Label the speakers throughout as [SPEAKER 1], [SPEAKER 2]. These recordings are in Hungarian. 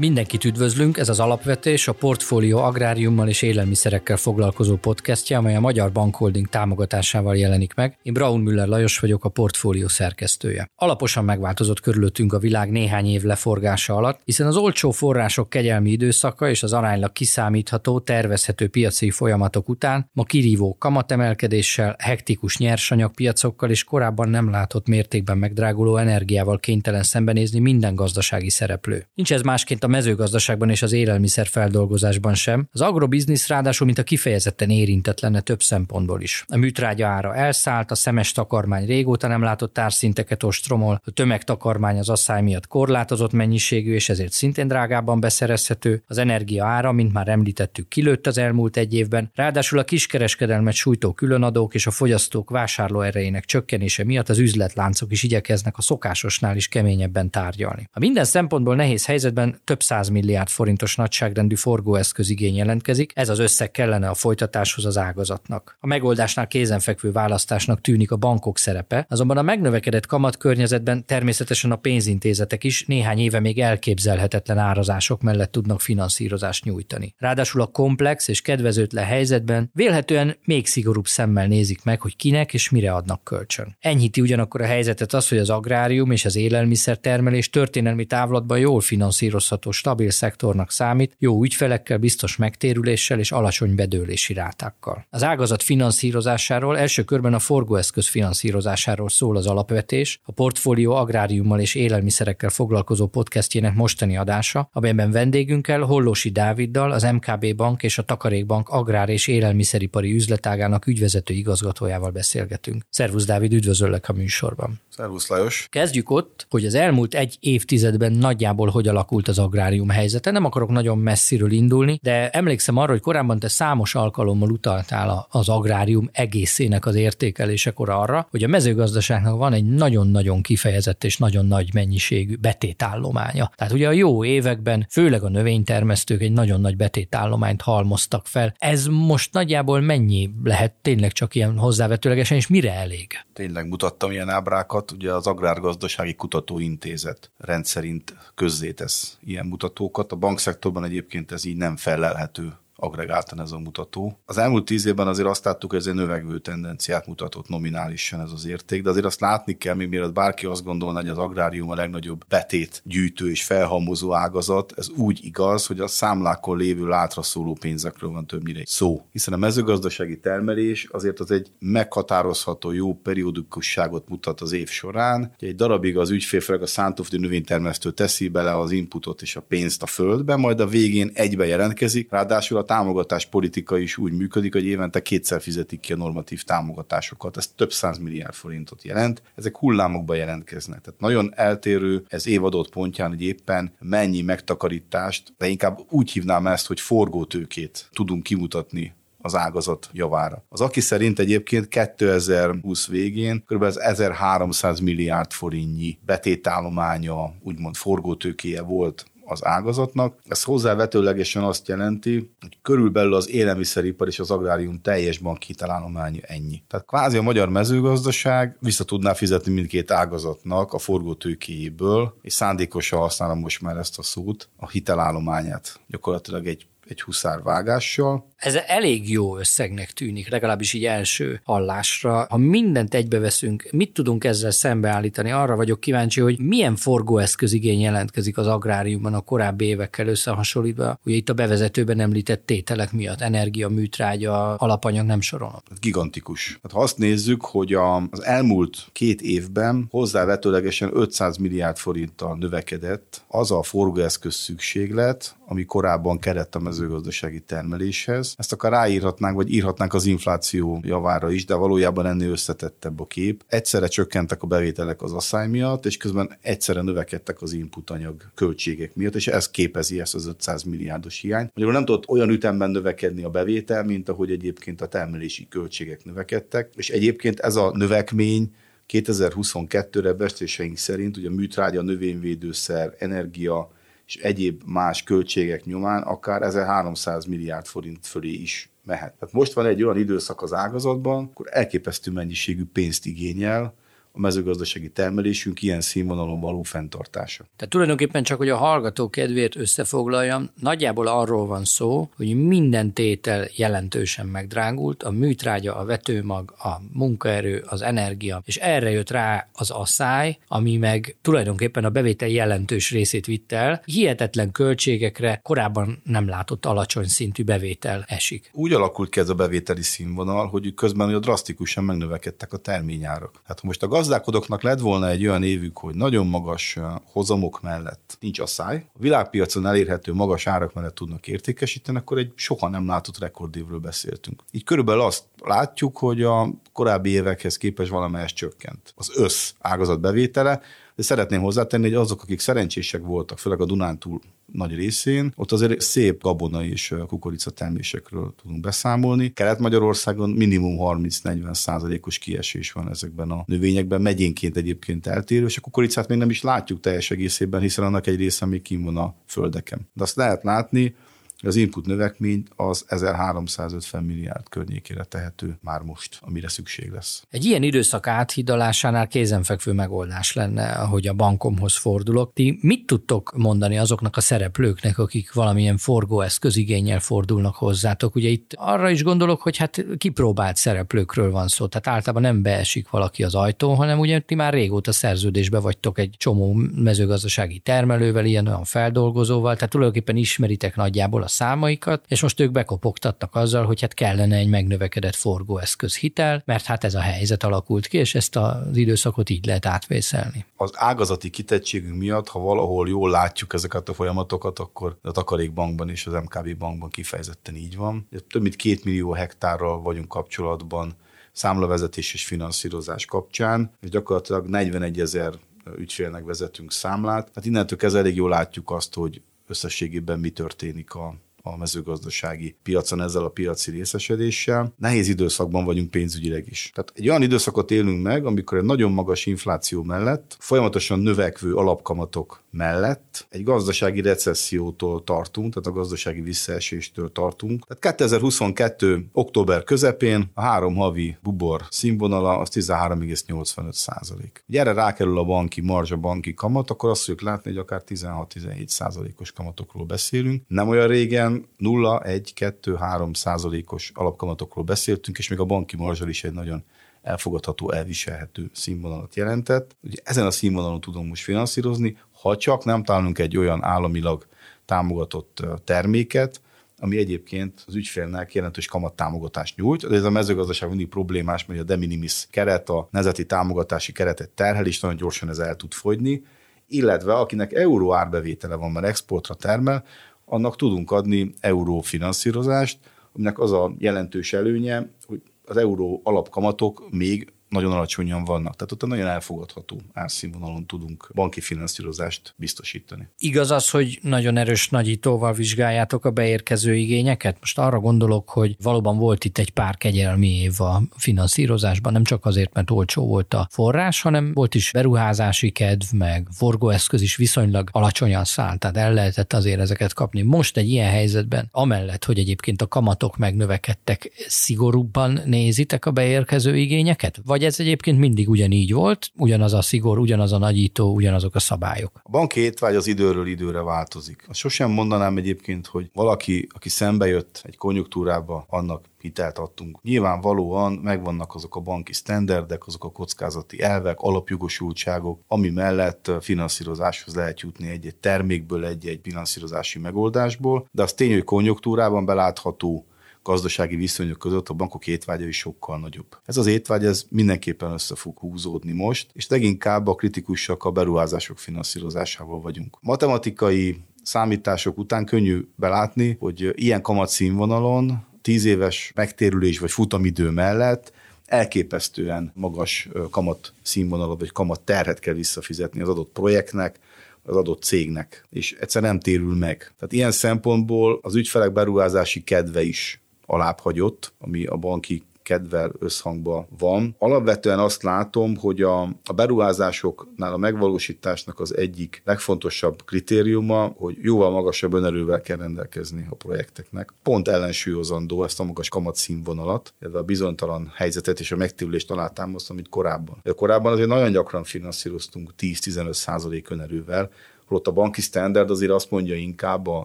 [SPEAKER 1] Mindenkit üdvözlünk, ez az Alapvetés, a Portfólió agráriummal és élelmiszerekkel foglalkozó podcastja, amely a Magyar Bankholding támogatásával jelenik meg. Én Braun Müller Lajos vagyok, a Portfólió szerkesztője. Alaposan megváltozott körülöttünk a világ néhány év leforgása alatt, hiszen az olcsó források kegyelmi időszaka és az aránylag kiszámítható, tervezhető piaci folyamatok után ma kirívó kamatemelkedéssel, hektikus nyersanyagpiacokkal és korábban nem látott mértékben megdráguló energiával kénytelen szembenézni minden gazdasági szereplő. Nincs ez másként a mezőgazdaságban és az élelmiszer feldolgozásban sem. Az agrobiznisz ráadásul, mint a kifejezetten érintett lenne több szempontból is. A műtrágya ára elszállt, a szemes takarmány régóta nem látott társzinteket ostromol, a tömegtakarmány az asszály miatt korlátozott mennyiségű és ezért szintén drágábban beszerezhető, az energia ára, mint már említettük, kilőtt az elmúlt egy évben, ráadásul a kiskereskedelmet sújtó különadók és a fogyasztók vásárlóerejének csökkenése miatt az üzletláncok is igyekeznek a szokásosnál is keményebben tárgyalni. A minden szempontból nehéz helyzetben több száz milliárd forintos nagyságrendű forgóeszközigény jelentkezik, ez az összeg kellene a folytatáshoz az ágazatnak. A megoldásnál kézenfekvő választásnak tűnik a bankok szerepe, azonban a megnövekedett kamatkörnyezetben természetesen a pénzintézetek is néhány éve még elképzelhetetlen árazások mellett tudnak finanszírozást nyújtani. Ráadásul a komplex és kedvezőtlen helyzetben vélhetően még szigorúbb szemmel nézik meg, hogy kinek és mire adnak kölcsön. Enyhíti ugyanakkor a helyzetet az, hogy az agrárium és az élelmiszer termelés történelmi távlatban jól finanszírozható fenntartható, stabil szektornak számít, jó ügyfelekkel, biztos megtérüléssel és alacsony bedőlési rátákkal. Az ágazat finanszírozásáról első körben a forgóeszköz finanszírozásáról szól az alapvetés, a portfólió agráriummal és élelmiszerekkel foglalkozó podcastjének mostani adása, amelyben vendégünkkel Hollósi Dáviddal, az MKB Bank és a Takarékbank agrár és élelmiszeripari üzletágának ügyvezető igazgatójával beszélgetünk. Szervusz Dávid, üdvözöllek a műsorban.
[SPEAKER 2] Szervusz Lajos.
[SPEAKER 1] Kezdjük ott, hogy az elmúlt egy évtizedben nagyjából hogy alakult az agrárium helyzete. Nem akarok nagyon messziről indulni, de emlékszem arra, hogy korábban te számos alkalommal utaltál az agrárium egészének az értékelésekor arra, hogy a mezőgazdaságnak van egy nagyon-nagyon kifejezett és nagyon nagy mennyiségű betétállománya. Tehát ugye a jó években, főleg a növénytermesztők egy nagyon nagy betétállományt halmoztak fel. Ez most nagyjából mennyi lehet tényleg csak ilyen hozzávetőlegesen, és mire elég?
[SPEAKER 2] Tényleg mutattam ilyen ábrákat, ugye az Agrárgazdasági Kutatóintézet rendszerint közzétesz ilyen mutatókat. A bankszektorban egyébként ez így nem felelhető agregáltan ez a mutató. Az elmúlt tíz évben azért azt láttuk, hogy ez egy növekvő tendenciát mutatott nominálisan ez az érték, de azért azt látni kell, még mielőtt bárki azt gondolna, hogy az agrárium a legnagyobb betét gyűjtő és felhalmozó ágazat, ez úgy igaz, hogy a számlákon lévő látra szóló pénzekről van többnyire szó. Hiszen a mezőgazdasági termelés azért az egy meghatározható jó periódikusságot mutat az év során. Egy darabig az ügyfél, főleg a szántóföldi növénytermesztő teszi bele az inputot és a pénzt a földbe, majd a végén egybe jelentkezik, ráadásul a támogatás politika is úgy működik, hogy évente kétszer fizetik ki a normatív támogatásokat. Ez több száz milliárd forintot jelent. Ezek hullámokban jelentkeznek. Tehát nagyon eltérő ez évadott pontján, hogy éppen mennyi megtakarítást, de inkább úgy hívnám ezt, hogy forgótőkét tudunk kimutatni az ágazat javára. Az aki szerint egyébként 2020 végén kb. 1300 milliárd forintnyi betétállománya, úgymond forgótőkéje volt az ágazatnak. Ez hozzávetőlegesen azt jelenti, hogy körülbelül az élelmiszeripar és az agrárium teljes bankhitelállománya ennyi. Tehát kvázi a magyar mezőgazdaság vissza tudná fizetni mindkét ágazatnak a forgótőkéjéből, és szándékosan használom most már ezt a szót, a hitelállományát. Gyakorlatilag egy egy huszár vágással.
[SPEAKER 1] Ez elég jó összegnek tűnik, legalábbis így első hallásra. Ha mindent egybeveszünk, mit tudunk ezzel szembeállítani? Arra vagyok kíváncsi, hogy milyen forgóeszközigény jelentkezik az agráriumban a korábbi évekkel összehasonlítva. Ugye itt a bevezetőben említett tételek miatt, energia, műtrágya, alapanyag nem sorolnak.
[SPEAKER 2] Gigantikus. Hát ha azt nézzük, hogy az elmúlt két évben hozzávetőlegesen 500 milliárd forinttal növekedett az a forgóeszköz szükséglet, ami korábban kerett a mezőgazdasági termeléshez. Ezt akár ráírhatnánk, vagy írhatnánk az infláció javára is, de valójában ennél összetettebb a kép. Egyszerre csökkentek a bevételek az asszály miatt, és közben egyszerre növekedtek az inputanyag költségek miatt, és ez képezi ezt az 500 milliárdos hiányt. Magyarul nem tudott olyan ütemben növekedni a bevétel, mint ahogy egyébként a termelési költségek növekedtek, és egyébként ez a növekmény 2022-re beszéléseink szerint ugye műtrágya, növényvédőszer, energia, és egyéb más költségek nyomán akár 1300 milliárd forint fölé is mehet. Tehát most van egy olyan időszak az ágazatban, akkor elképesztő mennyiségű pénzt igényel, a mezőgazdasági termelésünk ilyen színvonalon való fenntartása.
[SPEAKER 1] Tehát tulajdonképpen csak, hogy a hallgató kedvéért összefoglaljam, nagyjából arról van szó, hogy minden tétel jelentősen megdrágult, a műtrágya, a vetőmag, a munkaerő, az energia, és erre jött rá az asszály, ami meg tulajdonképpen a bevétel jelentős részét vitt el, hihetetlen költségekre korábban nem látott alacsony szintű bevétel esik.
[SPEAKER 2] Úgy alakult ki ez a bevételi színvonal, hogy közben hogy drasztikusan megnövekedtek a terményárak. Hát most a gazdálkodóknak lett volna egy olyan évük, hogy nagyon magas hozamok mellett nincs a száj, a világpiacon elérhető magas árak mellett tudnak értékesíteni, akkor egy soha nem látott rekordévről beszéltünk. Így körülbelül azt látjuk, hogy a korábbi évekhez képest valamelyest csökkent. Az össz ágazat bevétele, de szeretném hozzátenni, hogy azok, akik szerencsések voltak, főleg a Dunántúl nagy részén, ott azért szép gabona és kukorica termésekről tudunk beszámolni. Kelet-Magyarországon minimum 30-40 százalékos kiesés van ezekben a növényekben, megyénként egyébként eltérő, és a kukoricát még nem is látjuk teljes egészében, hiszen annak egy része még kim van a földeken. De azt lehet látni, az input növekmény az 1350 milliárd környékére tehető már most, amire szükség lesz.
[SPEAKER 1] Egy ilyen időszak áthidalásánál kézenfekvő megoldás lenne, ahogy a bankomhoz fordulok. Ti mit tudtok mondani azoknak a szereplőknek, akik valamilyen forgóeszközigényel fordulnak hozzátok? Ugye itt arra is gondolok, hogy hát kipróbált szereplőkről van szó, tehát általában nem beesik valaki az ajtón, hanem ugye ti már régóta szerződésbe vagytok egy csomó mezőgazdasági termelővel, ilyen olyan feldolgozóval, tehát tulajdonképpen ismeritek nagyjából a számaikat, és most ők bekopogtattak azzal, hogy hát kellene egy megnövekedett forgóeszköz hitel, mert hát ez a helyzet alakult ki, és ezt az időszakot így lehet átvészelni.
[SPEAKER 2] Az ágazati kitettségünk miatt, ha valahol jól látjuk ezeket a folyamatokat, akkor a Takarékbankban és az MKB bankban kifejezetten így van. Több mint két millió hektárral vagyunk kapcsolatban számlavezetés és finanszírozás kapcsán, és gyakorlatilag 41 ezer ügyfélnek vezetünk számlát. Hát innentől kezdve elég jól látjuk azt, hogy összességében mi történik a, a mezőgazdasági piacon ezzel a piaci részesedéssel. Nehéz időszakban vagyunk pénzügyileg is. Tehát egy olyan időszakot élünk meg, amikor egy nagyon magas infláció mellett, folyamatosan növekvő alapkamatok mellett egy gazdasági recessziótól tartunk, tehát a gazdasági visszaeséstől tartunk. Tehát 2022. október közepén a három havi bubor színvonala az 13,85 százalék. Erre rákerül a banki marzs, a banki kamat, akkor azt fogjuk látni, hogy akár 16-17 százalékos kamatokról beszélünk. Nem olyan régen 0, 1, 2, 3 százalékos alapkamatokról beszéltünk, és még a banki marzsal is egy nagyon elfogadható, elviselhető színvonalat jelentett. Ugye ezen a színvonalon tudunk most finanszírozni, ha csak nem találunk egy olyan államilag támogatott terméket, ami egyébként az ügyfélnek jelentős kamattámogatást nyújt. De ez a mezőgazdaság mindig problémás, mert a de minimis keret, a nezeti támogatási keretet terhel, és nagyon gyorsan ez el tud fogyni. Illetve akinek euró árbevétele van, mert exportra termel, annak tudunk adni euró finanszírozást, aminek az a jelentős előnye, hogy az euró alapkamatok még nagyon alacsonyan vannak. Tehát ott nagyon elfogadható árszínvonalon tudunk banki finanszírozást biztosítani.
[SPEAKER 1] Igaz az, hogy nagyon erős nagyítóval vizsgáljátok a beérkező igényeket? Most arra gondolok, hogy valóban volt itt egy pár kegyelmi év a finanszírozásban, nem csak azért, mert olcsó volt a forrás, hanem volt is beruházási kedv, meg forgóeszköz is viszonylag alacsonyan szállt, tehát el lehetett azért ezeket kapni. Most egy ilyen helyzetben, amellett, hogy egyébként a kamatok megnövekedtek, szigorúbban nézitek a beérkező igényeket? Vagy vagy ez egyébként mindig ugyanígy volt, ugyanaz a szigor, ugyanaz a nagyító, ugyanazok a szabályok?
[SPEAKER 2] A banki étvágy az időről időre változik. Azt sosem mondanám egyébként, hogy valaki, aki szembe jött egy konjunktúrába, annak hitelt adtunk. Nyilvánvalóan megvannak azok a banki sztenderdek, azok a kockázati elvek, alapjogosultságok, ami mellett finanszírozáshoz lehet jutni egy-egy termékből, egy-egy finanszírozási megoldásból, de az tény, hogy konjunktúrában belátható gazdasági viszonyok között a bankok étvágya is sokkal nagyobb. Ez az étvágy ez mindenképpen össze fog húzódni most, és leginkább a kritikusak a beruházások finanszírozásával vagyunk. Matematikai számítások után könnyű belátni, hogy ilyen kamatszínvonalon tíz éves megtérülés vagy futamidő mellett elképesztően magas kamat színvonalat vagy kamat terhet kell visszafizetni az adott projektnek, az adott cégnek, és egyszer nem térül meg. Tehát ilyen szempontból az ügyfelek beruházási kedve is alább hagyott, ami a banki kedvel összhangban van. Alapvetően azt látom, hogy a, a beruházásoknál a megvalósításnak az egyik legfontosabb kritériuma, hogy jóval magasabb önerővel kell rendelkezni a projekteknek. Pont ellensúlyozandó ezt a magas kamatszínvonalat, illetve a bizonytalan helyzetet és a megtérülést alátámasztom, mint korábban. De korábban azért nagyon gyakran finanszíroztunk 10-15 százalék önerővel, holott a banki standard azért azt mondja inkább a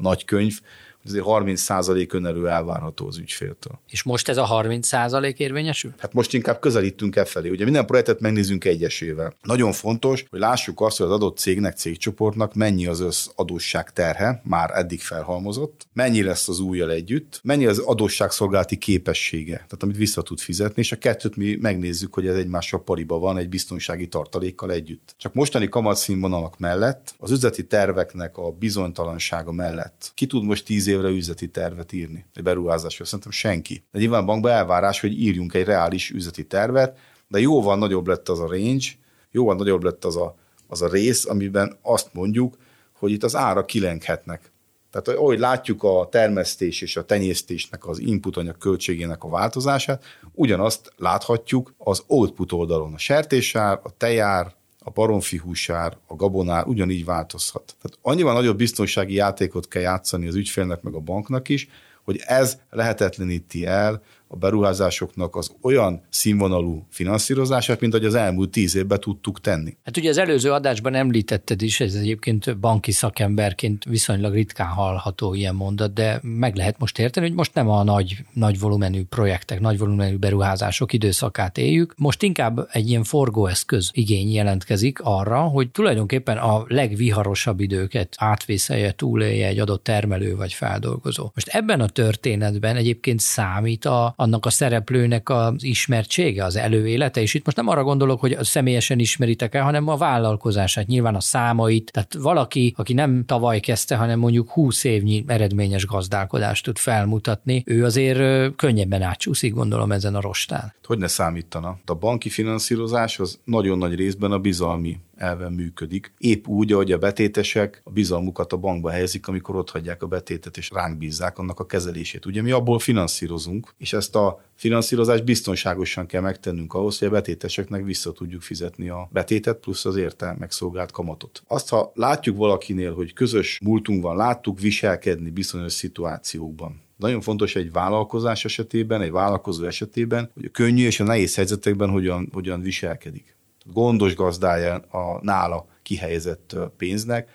[SPEAKER 2] nagykönyv, azért 30% önerő elvárható az ügyféltől.
[SPEAKER 1] És most ez a 30% érvényesül?
[SPEAKER 2] Hát most inkább közelítünk e felé. Ugye minden projektet megnézünk egyesével. Nagyon fontos, hogy lássuk azt, hogy az adott cégnek, cégcsoportnak mennyi az össz adósság terhe, már eddig felhalmozott, mennyi lesz az újjal együtt, mennyi az adósságszolgálati képessége, tehát amit vissza tud fizetni, és a kettőt mi megnézzük, hogy ez egymással pariba van egy biztonsági tartalékkal együtt. Csak mostani kamatszínvonalak mellett, az üzleti terveknek a bizonytalansága mellett ki tud most tíz évre üzleti tervet írni, egy beruházásra. Szerintem senki. De nyilván a bankban elvárás, hogy írjunk egy reális üzleti tervet, de jóval nagyobb lett az a range, jóval nagyobb lett az a, az a rész, amiben azt mondjuk, hogy itt az ára kilenghetnek. Tehát ahogy látjuk a termesztés és a tenyésztésnek az input anyag költségének a változását, ugyanazt láthatjuk az output oldalon. A sertésár, a tejár, a baromfi húsár, a gabonár ugyanígy változhat. Tehát annyival nagyobb biztonsági játékot kell játszani az ügyfélnek meg a banknak is, hogy ez lehetetleníti el a beruházásoknak az olyan színvonalú finanszírozását, mint hogy az elmúlt tíz évben tudtuk tenni.
[SPEAKER 1] Hát ugye az előző adásban említetted is, ez egyébként banki szakemberként viszonylag ritkán hallható ilyen mondat, de meg lehet most érteni, hogy most nem a nagy, nagy volumenű projektek, nagy volumenű beruházások időszakát éljük, most inkább egy ilyen forgóeszköz igény jelentkezik arra, hogy tulajdonképpen a legviharosabb időket átvészelje, túlélje egy adott termelő vagy feldolgozó. Most ebben a történetben egyébként számít a, annak a szereplőnek az ismertsége, az előélete, és itt most nem arra gondolok, hogy személyesen ismeritek el, hanem a vállalkozását, nyilván a számait, tehát valaki, aki nem tavaly kezdte, hanem mondjuk 20 évnyi eredményes gazdálkodást tud felmutatni, ő azért könnyebben átcsúszik, gondolom ezen a rostán.
[SPEAKER 2] Hogy ne számítana? A banki finanszírozás az nagyon nagy részben a bizalmi elven működik. Épp úgy, ahogy a betétesek a bizalmukat a bankba helyezik, amikor ott hagyják a betétet, és ránk bízzák annak a kezelését. Ugye mi abból finanszírozunk, és ezt a finanszírozást biztonságosan kell megtennünk ahhoz, hogy a betéteseknek vissza tudjuk fizetni a betétet, plusz az érte megszolgált kamatot. Azt, ha látjuk valakinél, hogy közös múltunk van, láttuk viselkedni bizonyos szituációkban, nagyon fontos egy vállalkozás esetében, egy vállalkozó esetében, hogy a könnyű és a nehéz helyzetekben hogyan, hogyan viselkedik gondos gazdája a nála kihelyezett pénznek,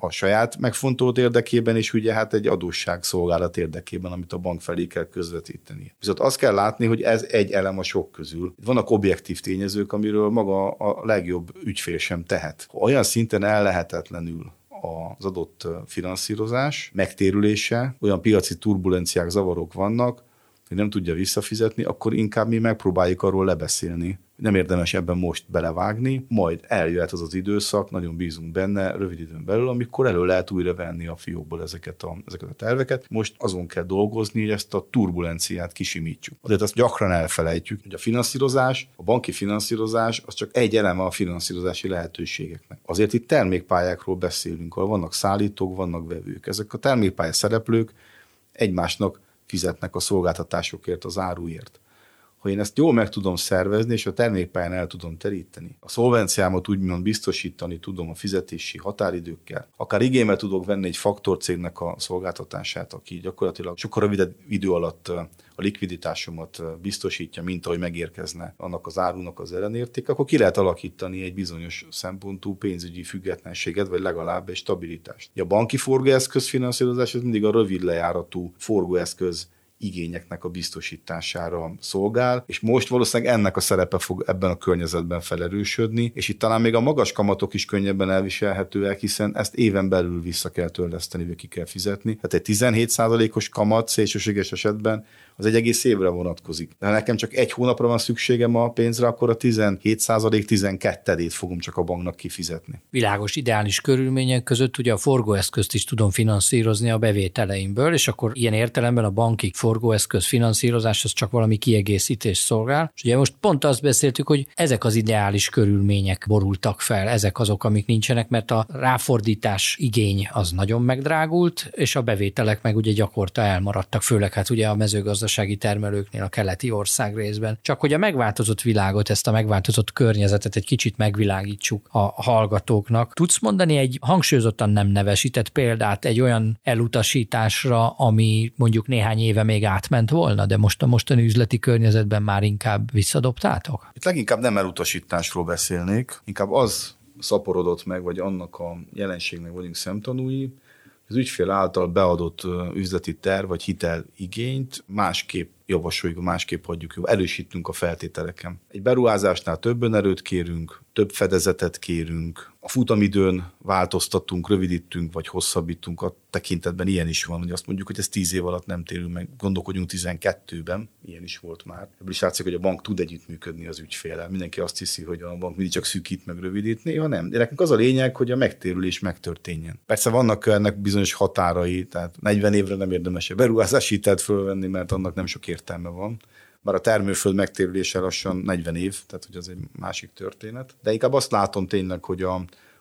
[SPEAKER 2] a saját megfontolt érdekében, és ugye hát egy adósság szolgálat érdekében, amit a bank felé kell közvetíteni. Viszont azt kell látni, hogy ez egy elem a sok közül. Vannak objektív tényezők, amiről maga a legjobb ügyfél sem tehet. Olyan szinten ellehetetlenül az adott finanszírozás megtérülése, olyan piaci turbulenciák, zavarok vannak, hogy nem tudja visszafizetni, akkor inkább mi megpróbáljuk arról lebeszélni, nem érdemes ebben most belevágni, majd eljöhet az az időszak, nagyon bízunk benne, rövid időn belül, amikor elő lehet újra venni a fiókból ezeket a, ezeket a terveket. Most azon kell dolgozni, hogy ezt a turbulenciát kisimítsuk. Azért azt gyakran elfelejtjük, hogy a finanszírozás, a banki finanszírozás, az csak egy eleme a finanszírozási lehetőségeknek. Azért itt termékpályákról beszélünk, ahol vannak szállítók, vannak vevők. Ezek a termékpálya szereplők egymásnak fizetnek a szolgáltatásokért, az áruért ha én ezt jól meg tudom szervezni, és a termékpályán el tudom teríteni, a szolvenciámat úgymond biztosítani tudom a fizetési határidőkkel, akár igénybe tudok venni egy faktorcégnek a szolgáltatását, aki gyakorlatilag sokkal rövidebb idő alatt a likviditásomat biztosítja, mint ahogy megérkezne annak az árunak az ellenérték, akkor ki lehet alakítani egy bizonyos szempontú pénzügyi függetlenséget, vagy legalább egy stabilitást. A banki forgóeszköz finanszírozás ez mindig a rövid lejáratú forgóeszköz igényeknek a biztosítására szolgál, és most valószínűleg ennek a szerepe fog ebben a környezetben felerősödni, és itt talán még a magas kamatok is könnyebben elviselhetőek, hiszen ezt éven belül vissza kell törleszteni, vagy ki kell fizetni. Tehát egy 17%-os kamat szélsőséges esetben az egy egész évre vonatkozik. Ha nekem csak egy hónapra van szükségem a pénzre, akkor a 17 százalék 12 fogom csak a banknak kifizetni.
[SPEAKER 1] Világos, ideális körülmények között ugye a forgóeszközt is tudom finanszírozni a bevételeimből, és akkor ilyen értelemben a banki forgóeszköz finanszírozás az csak valami kiegészítés szolgál. És ugye most pont azt beszéltük, hogy ezek az ideális körülmények borultak fel, ezek azok, amik nincsenek, mert a ráfordítás igény az nagyon megdrágult, és a bevételek meg ugye gyakorta elmaradtak, főleg hát ugye a mezőgazdaság gazdasági termelőknél a keleti ország részben. Csak hogy a megváltozott világot, ezt a megváltozott környezetet egy kicsit megvilágítsuk a hallgatóknak. Tudsz mondani egy hangsúlyozottan nem nevesített példát egy olyan elutasításra, ami mondjuk néhány éve még átment volna, de most a mostani üzleti környezetben már inkább visszadobtátok?
[SPEAKER 2] Itt leginkább nem elutasításról beszélnék, inkább az szaporodott meg, vagy annak a jelenségnek vagyunk szemtanúi, az ügyfél által beadott üzleti terv vagy hitel igényt másképp javasoljuk, másképp hagyjuk jó, erősítünk a feltételeken. Egy beruházásnál több önerőt kérünk, több fedezetet kérünk, a futamidőn változtatunk, rövidítünk vagy hosszabbítunk, a tekintetben ilyen is van, hogy azt mondjuk, hogy ez 10 év alatt nem térünk meg, gondolkodjunk 12-ben, ilyen is volt már. Ebből is látszik, hogy a bank tud együttműködni az ügyfélel. Mindenki azt hiszi, hogy a bank mindig csak szűkít meg rövidít, néha nem. De nekünk az a lényeg, hogy a megtérülés megtörténjen. Persze vannak ennek bizonyos határai, tehát 40 évre nem érdemes a beruházási hitelt fölvenni, mert annak nem sok értelme van bár a termőföld megtérülése lassan 40 év, tehát hogy az egy másik történet. De inkább azt látom tényleg, hogy a,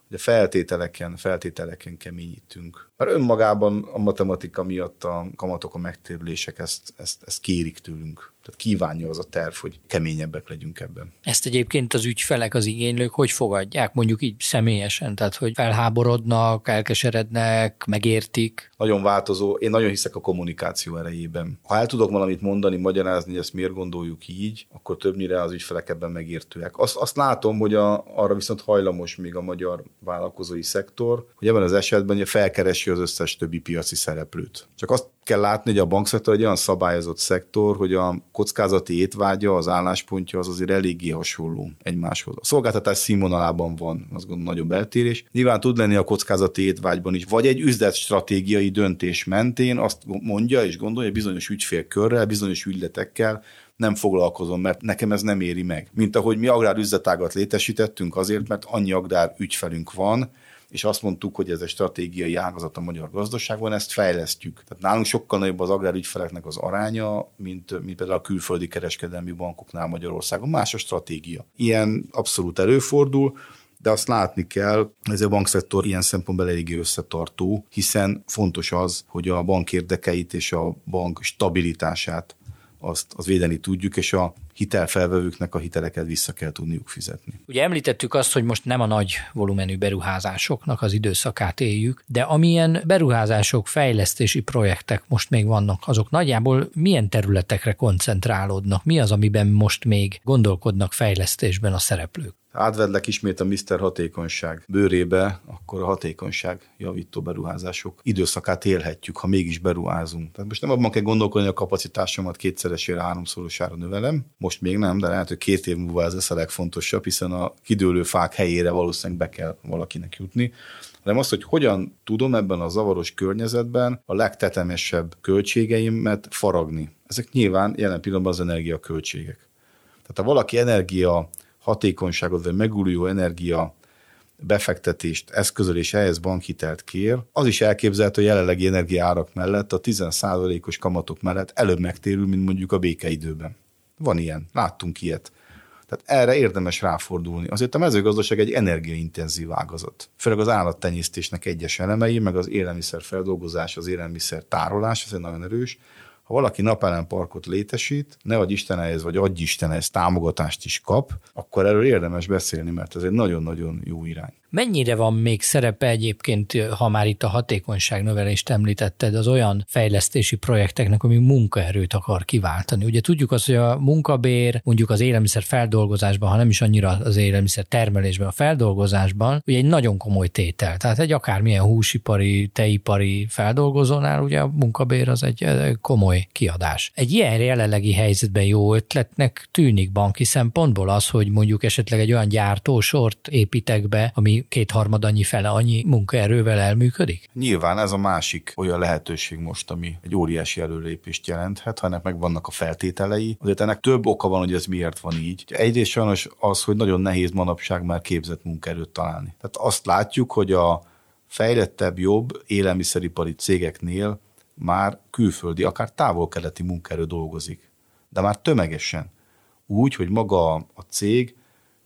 [SPEAKER 2] hogy a feltételeken, feltételeken keményítünk. Mert önmagában a matematika miatt a kamatok, a megtérülések ezt, ezt, ezt kérik tőlünk. Tehát kívánja az a terv, hogy keményebbek legyünk ebben.
[SPEAKER 1] Ezt egyébként az ügyfelek, az igénylők hogy fogadják, mondjuk így személyesen? Tehát, hogy felháborodnak, elkeserednek, megértik?
[SPEAKER 2] Nagyon változó. Én nagyon hiszek a kommunikáció erejében. Ha el tudok valamit mondani, magyarázni, hogy ezt miért gondoljuk így, akkor többnyire az ügyfelek ebben megértőek. Azt, azt látom, hogy a, arra viszont hajlamos még a magyar vállalkozói szektor, hogy ebben az esetben felkeresi az összes többi piaci szereplőt. Csak azt kell látni, hogy a bankszektor egy olyan szabályozott szektor, hogy a kockázati étvágya, az álláspontja az azért eléggé hasonló egymáshoz. A szolgáltatás színvonalában van, azt gondolom, nagyobb eltérés. Nyilván tud lenni a kockázati étvágyban is, vagy egy üzletstratégiai döntés mentén azt mondja és gondolja, hogy bizonyos ügyfélkörrel, bizonyos ügyletekkel nem foglalkozom, mert nekem ez nem éri meg. Mint ahogy mi agrárüzletágat létesítettünk azért, mert annyi agrár ügyfelünk van, és azt mondtuk, hogy ez egy stratégiai ágazat a magyar gazdaságban, ezt fejlesztjük. Tehát nálunk sokkal nagyobb az agrárügyfeleknek az aránya, mint, mint például a külföldi kereskedelmi bankoknál Magyarországon. Más a stratégia. Ilyen abszolút előfordul, de azt látni kell, ez a bankszektor ilyen szempontból eléggé összetartó, hiszen fontos az, hogy a bank érdekeit és a bank stabilitását azt, az védeni tudjuk, és a hitelfelvevőknek a hiteleket vissza kell tudniuk fizetni.
[SPEAKER 1] Ugye említettük azt, hogy most nem a nagy volumenű beruházásoknak az időszakát éljük, de amilyen beruházások, fejlesztési projektek most még vannak, azok nagyjából milyen területekre koncentrálódnak? Mi az, amiben most még gondolkodnak fejlesztésben a szereplők?
[SPEAKER 2] Átvedlek ismét a Mr. Hatékonyság bőrébe, akkor a hatékonyság javító beruházások időszakát élhetjük, ha mégis beruházunk. Tehát most nem abban kell gondolkodni, hogy a kapacitásomat kétszeresére, háromszorosára növelem, most még nem, de lehet, hogy két év múlva ez lesz a legfontosabb, hiszen a kidőlő fák helyére valószínűleg be kell valakinek jutni hanem azt, hogy hogyan tudom ebben a zavaros környezetben a legtetemesebb költségeimet faragni. Ezek nyilván jelen pillanatban az energiaköltségek. Tehát ha valaki energia hatékonyságot, vagy megújuló energia befektetést eszközöl és ehhez bankhitelt kér, az is elképzelhető, hogy a jelenlegi energiárak mellett a 10%-os kamatok mellett előbb megtérül, mint mondjuk a békeidőben. Van ilyen, láttunk ilyet. Tehát erre érdemes ráfordulni. Azért a mezőgazdaság egy energiaintenzív ágazat. Főleg az állattenyésztésnek egyes elemei, meg az élelmiszer feldolgozás, az élelmiszer tárolás, ez egy nagyon erős ha valaki napelemparkot létesít, ne adj Isten ehhez, vagy adj Isten ehhez támogatást is kap, akkor erről érdemes beszélni, mert ez egy nagyon-nagyon jó irány.
[SPEAKER 1] Mennyire van még szerepe egyébként, ha már itt a hatékonyság növelést említetted, az olyan fejlesztési projekteknek, ami munkaerőt akar kiváltani? Ugye tudjuk azt, hogy a munkabér mondjuk az élelmiszer feldolgozásban, ha nem is annyira az élelmiszer termelésben, a feldolgozásban, ugye egy nagyon komoly tétel. Tehát egy akármilyen húsipari, teipari feldolgozónál ugye a munkabér az egy komoly kiadás. Egy ilyen jelenlegi helyzetben jó ötletnek tűnik banki szempontból az, hogy mondjuk esetleg egy olyan gyártósort építek be, ami kétharmad annyi fele annyi munkaerővel elműködik?
[SPEAKER 2] Nyilván ez a másik olyan lehetőség most, ami egy óriási előlépést jelenthet, ha ennek megvannak a feltételei. Azért ennek több oka van, hogy ez miért van így. Egyrészt sajnos az, hogy nagyon nehéz manapság már képzett munkaerőt találni. Tehát azt látjuk, hogy a fejlettebb, jobb élelmiszeripari cégeknél már külföldi, akár távol-keleti munkaerő dolgozik. De már tömegesen. Úgy, hogy maga a cég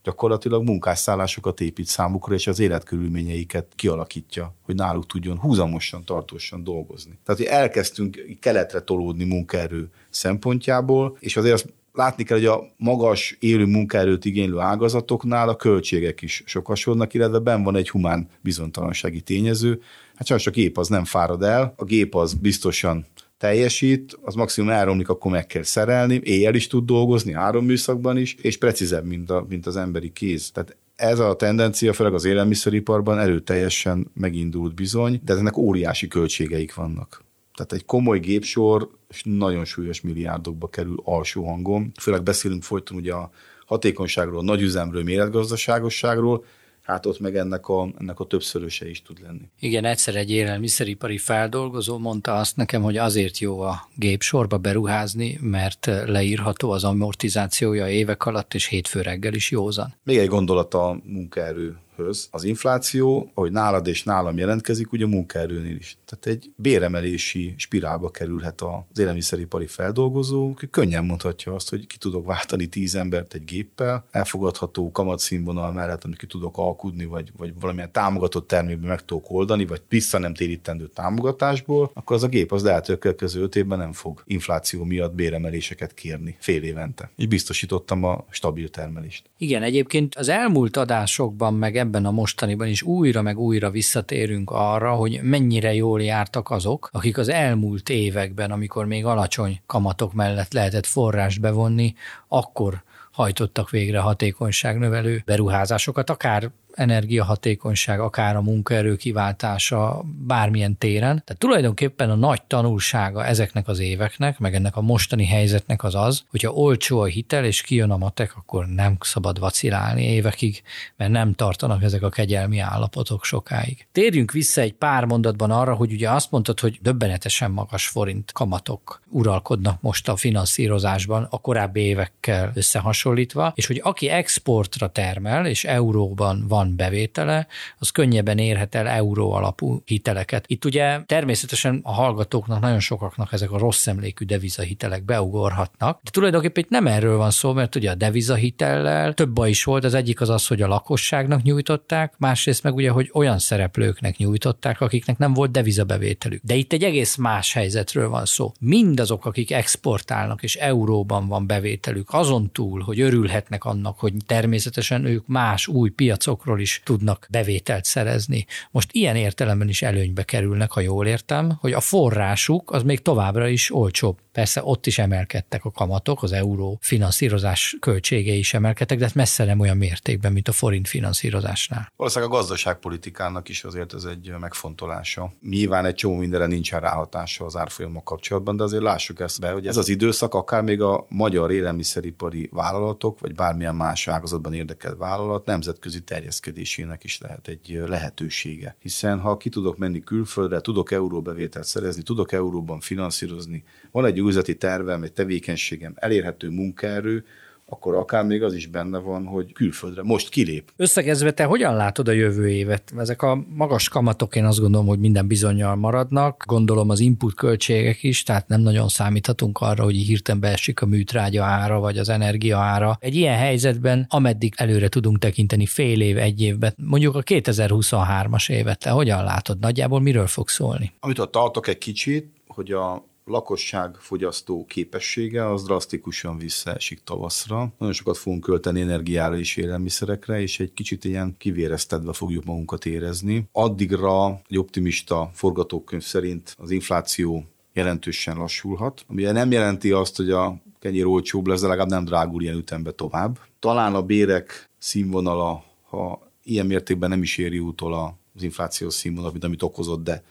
[SPEAKER 2] gyakorlatilag munkásszállásokat épít számukra, és az életkörülményeiket kialakítja, hogy náluk tudjon húzamosan, tartósan dolgozni. Tehát, hogy elkezdtünk keletre tolódni munkaerő szempontjából, és azért azt látni kell, hogy a magas élő munkaerőt igénylő ágazatoknál a költségek is sokasodnak, illetve ben van egy humán bizonytalansági tényező. Hát sajnos a gép az nem fárad el, a gép az biztosan teljesít, az maximum elromlik, akkor meg kell szerelni, éjjel is tud dolgozni, három műszakban is, és precízebb, mint, a, mint az emberi kéz. Tehát ez a tendencia, főleg az élelmiszeriparban erőteljesen megindult bizony, de ennek óriási költségeik vannak. Tehát egy komoly gépsor nagyon súlyos milliárdokba kerül alsó hangon. Főleg beszélünk folyton ugye a hatékonyságról, nagyüzemről, méretgazdaságosságról, hát ott meg ennek a, ennek a többszöröse is tud lenni.
[SPEAKER 1] Igen, egyszer egy élelmiszeripari feldolgozó mondta azt nekem, hogy azért jó a gép sorba beruházni, mert leírható az amortizációja évek alatt, és hétfő reggel is józan.
[SPEAKER 2] Még egy gondolat a munkaerő höz. Az infláció, ahogy nálad és nálam jelentkezik, ugye a munkaerőnél is. Tehát egy béremelési spirálba kerülhet az élelmiszeripari feldolgozó, aki könnyen mondhatja azt, hogy ki tudok váltani tíz embert egy géppel, elfogadható kamatszínvonal mellett, amit ki tudok alkudni, vagy, vagy valamilyen támogatott termékben meg tudok oldani, vagy vissza nem térítendő támogatásból, akkor az a gép az lehet, hogy a következő öt évben nem fog infláció miatt béremeléseket kérni fél évente. Így biztosítottam a stabil termelést.
[SPEAKER 1] Igen, egyébként az elmúlt adásokban meg ebben a mostaniban is újra meg újra visszatérünk arra, hogy mennyire jól jártak azok, akik az elmúlt években, amikor még alacsony kamatok mellett lehetett forrást bevonni, akkor hajtottak végre hatékonyságnövelő beruházásokat, akár energiahatékonyság, akár a munkaerő kiváltása bármilyen téren. Tehát tulajdonképpen a nagy tanulsága ezeknek az éveknek, meg ennek a mostani helyzetnek az az, hogyha olcsó a hitel és kijön a matek, akkor nem szabad vacilálni évekig, mert nem tartanak ezek a kegyelmi állapotok sokáig. Térjünk vissza egy pár mondatban arra, hogy ugye azt mondtad, hogy döbbenetesen magas forint kamatok uralkodnak most a finanszírozásban a korábbi évekkel összehasonlítva, és hogy aki exportra termel, és euróban van van bevétele, az könnyebben érhet el euró alapú hiteleket. Itt ugye természetesen a hallgatóknak, nagyon sokaknak ezek a rossz emlékű devizahitelek beugorhatnak, de tulajdonképpen itt nem erről van szó, mert ugye a devizahitellel több baj is volt, az egyik az az, hogy a lakosságnak nyújtották, másrészt meg ugye, hogy olyan szereplőknek nyújtották, akiknek nem volt devizabevételük. De itt egy egész más helyzetről van szó. Mindazok, akik exportálnak és euróban van bevételük, azon túl, hogy örülhetnek annak, hogy természetesen ők más új piacokról piacról is tudnak bevételt szerezni. Most ilyen értelemben is előnybe kerülnek, ha jól értem, hogy a forrásuk az még továbbra is olcsóbb. Persze ott is emelkedtek a kamatok, az euró finanszírozás költségei is emelkedtek, de hát messze nem olyan mértékben, mint a forint finanszírozásnál.
[SPEAKER 2] Valószínűleg a gazdaságpolitikának is azért ez egy megfontolása. Nyilván egy csomó mindenre nincsen ráhatása az árfolyamok kapcsolatban, de azért lássuk ezt be, hogy ez az időszak akár még a magyar élelmiszeripari vállalatok, vagy bármilyen más ágazatban érdekelt vállalat nemzetközi terjeszkedés intézkedésének is lehet egy lehetősége. Hiszen ha ki tudok menni külföldre, tudok euróbevételt szerezni, tudok euróban finanszírozni, van egy üzleti tervem, egy tevékenységem, elérhető munkaerő, akkor akár még az is benne van, hogy külföldre most kilép.
[SPEAKER 1] Összegezve te hogyan látod a jövő évet? Ezek a magas kamatok én azt gondolom, hogy minden bizonyal maradnak. Gondolom az input költségek is, tehát nem nagyon számíthatunk arra, hogy hirtelen beesik a műtrágya ára, vagy az energia ára. Egy ilyen helyzetben, ameddig előre tudunk tekinteni fél év, egy évben, mondjuk a 2023-as évet, te hogyan látod? Nagyjából miről fog szólni?
[SPEAKER 2] Amit ott tartok egy kicsit, hogy a lakosság fogyasztó képessége az drasztikusan visszaesik tavaszra. Nagyon sokat fogunk költeni energiára és élelmiszerekre, és egy kicsit ilyen kivéreztetve fogjuk magunkat érezni. Addigra egy optimista forgatókönyv szerint az infláció jelentősen lassulhat, ami nem jelenti azt, hogy a kenyér olcsóbb lesz, de legalább nem drágul ilyen ütembe tovább. Talán a bérek színvonala, ha ilyen mértékben nem is éri utol az inflációs színvonal, mint amit okozott, de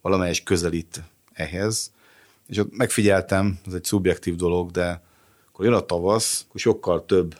[SPEAKER 2] valamelyes közelít ehhez és ott megfigyeltem, ez egy szubjektív dolog, de akkor jön a tavasz, akkor sokkal több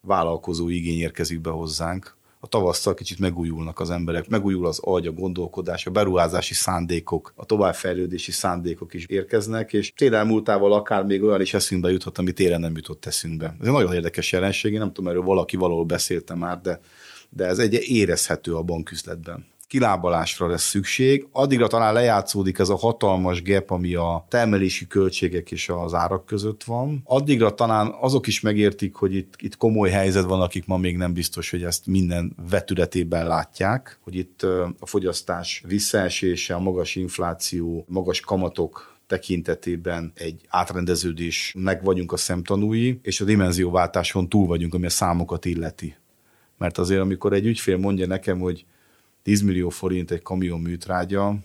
[SPEAKER 2] vállalkozó igény érkezik be hozzánk. A tavasszal kicsit megújulnak az emberek, megújul az agy, a gondolkodás, a beruházási szándékok, a továbbfejlődési szándékok is érkeznek, és télen múltával akár még olyan is eszünkbe juthat, ami télen nem jutott eszünkbe. Ez egy nagyon érdekes jelenség, én nem tudom, erről valaki valahol beszélte már, de, de ez egy érezhető a banküzletben. Kilábalásra lesz szükség. Addigra talán lejátszódik ez a hatalmas gap, ami a termelési költségek és az árak között van. Addigra talán azok is megértik, hogy itt, itt komoly helyzet van, akik ma még nem biztos, hogy ezt minden vetületében látják, hogy itt a fogyasztás visszaesése, a magas infláció, magas kamatok tekintetében egy átrendeződés meg vagyunk a szemtanúi, és a dimenzióváltáson túl vagyunk, ami a számokat illeti. Mert azért, amikor egy ügyfél mondja nekem, hogy 10 millió forint egy kamion műtrágya,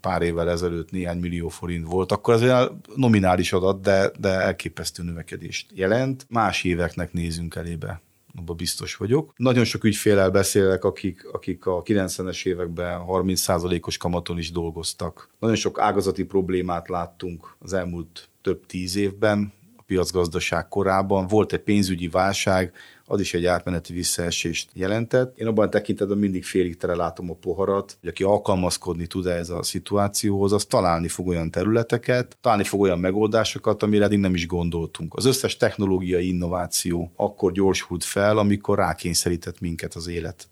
[SPEAKER 2] pár évvel ezelőtt néhány millió forint volt, akkor azért nominális adat, de, de elképesztő növekedést jelent. Más éveknek nézünk elébe abban biztos vagyok. Nagyon sok ügyfélel beszélek, akik, akik a 90-es években 30%-os kamaton is dolgoztak. Nagyon sok ágazati problémát láttunk az elmúlt több tíz évben, a piacgazdaság korában. Volt egy pénzügyi válság, az is egy átmeneti visszaesést jelentett. Én abban tekintetben mindig félig tele látom a poharat, hogy aki alkalmazkodni tud -e ez a szituációhoz, az találni fog olyan területeket, találni fog olyan megoldásokat, amire eddig nem is gondoltunk. Az összes technológiai innováció akkor gyorsult fel, amikor rákényszerített minket az élet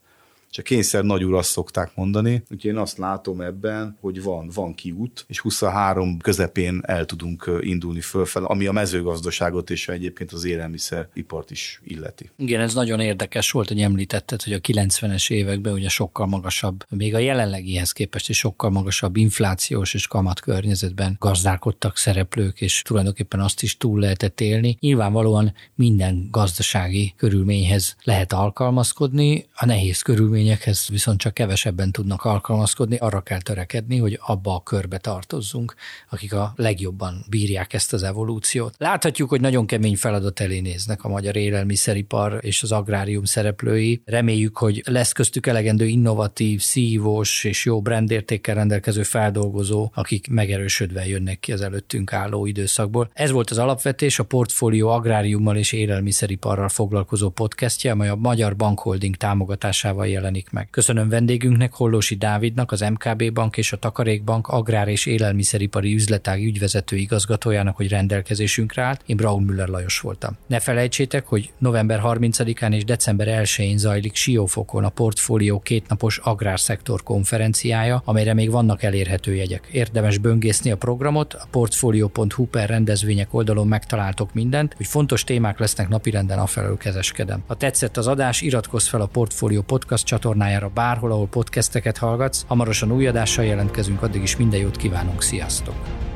[SPEAKER 2] csak kényszer nagyúr azt szokták mondani, úgyhogy én azt látom ebben, hogy van, van kiút, és 23 közepén el tudunk indulni fölfel, ami a mezőgazdaságot és egyébként az élelmiszeripart is illeti.
[SPEAKER 1] Igen, ez nagyon érdekes volt, hogy említetted, hogy a 90-es években ugye sokkal magasabb, még a jelenlegihez képest is sokkal magasabb inflációs és kamat környezetben gazdálkodtak szereplők, és tulajdonképpen azt is túl lehetett élni. Nyilvánvalóan minden gazdasági körülményhez lehet alkalmazkodni, a nehéz körülmény körülményekhez viszont csak kevesebben tudnak alkalmazkodni, arra kell törekedni, hogy abba a körbe tartozzunk, akik a legjobban bírják ezt az evolúciót. Láthatjuk, hogy nagyon kemény feladat elé néznek a magyar élelmiszeripar és az agrárium szereplői. Reméljük, hogy lesz köztük elegendő innovatív, szívós és jó brandértékkel rendelkező feldolgozó, akik megerősödve jönnek ki az előttünk álló időszakból. Ez volt az alapvetés, a portfólió agráriummal és élelmiszeriparral foglalkozó podcastje, amely a Magyar Bankholding támogatásával jelen jelenik meg. Köszönöm vendégünknek, Hollósi Dávidnak, az MKB Bank és a Takarékbank agrár és élelmiszeripari üzletági ügyvezető igazgatójának, hogy rendelkezésünkre állt. Én Braun Müller Lajos voltam. Ne felejtsétek, hogy november 30-án és december 1-én zajlik Siófokon a portfólió kétnapos agrárszektor konferenciája, amelyre még vannak elérhető jegyek. Érdemes böngészni a programot, a portfolio.hu per rendezvények oldalon megtaláltok mindent, hogy fontos témák lesznek napirenden, afelől kezeskedem. Ha tetszett az adás, iratkozz fel a Portfolio podcast csatornájára bárhol, ahol podcasteket hallgatsz. Hamarosan új adással jelentkezünk, addig is minden jót kívánunk, sziasztok!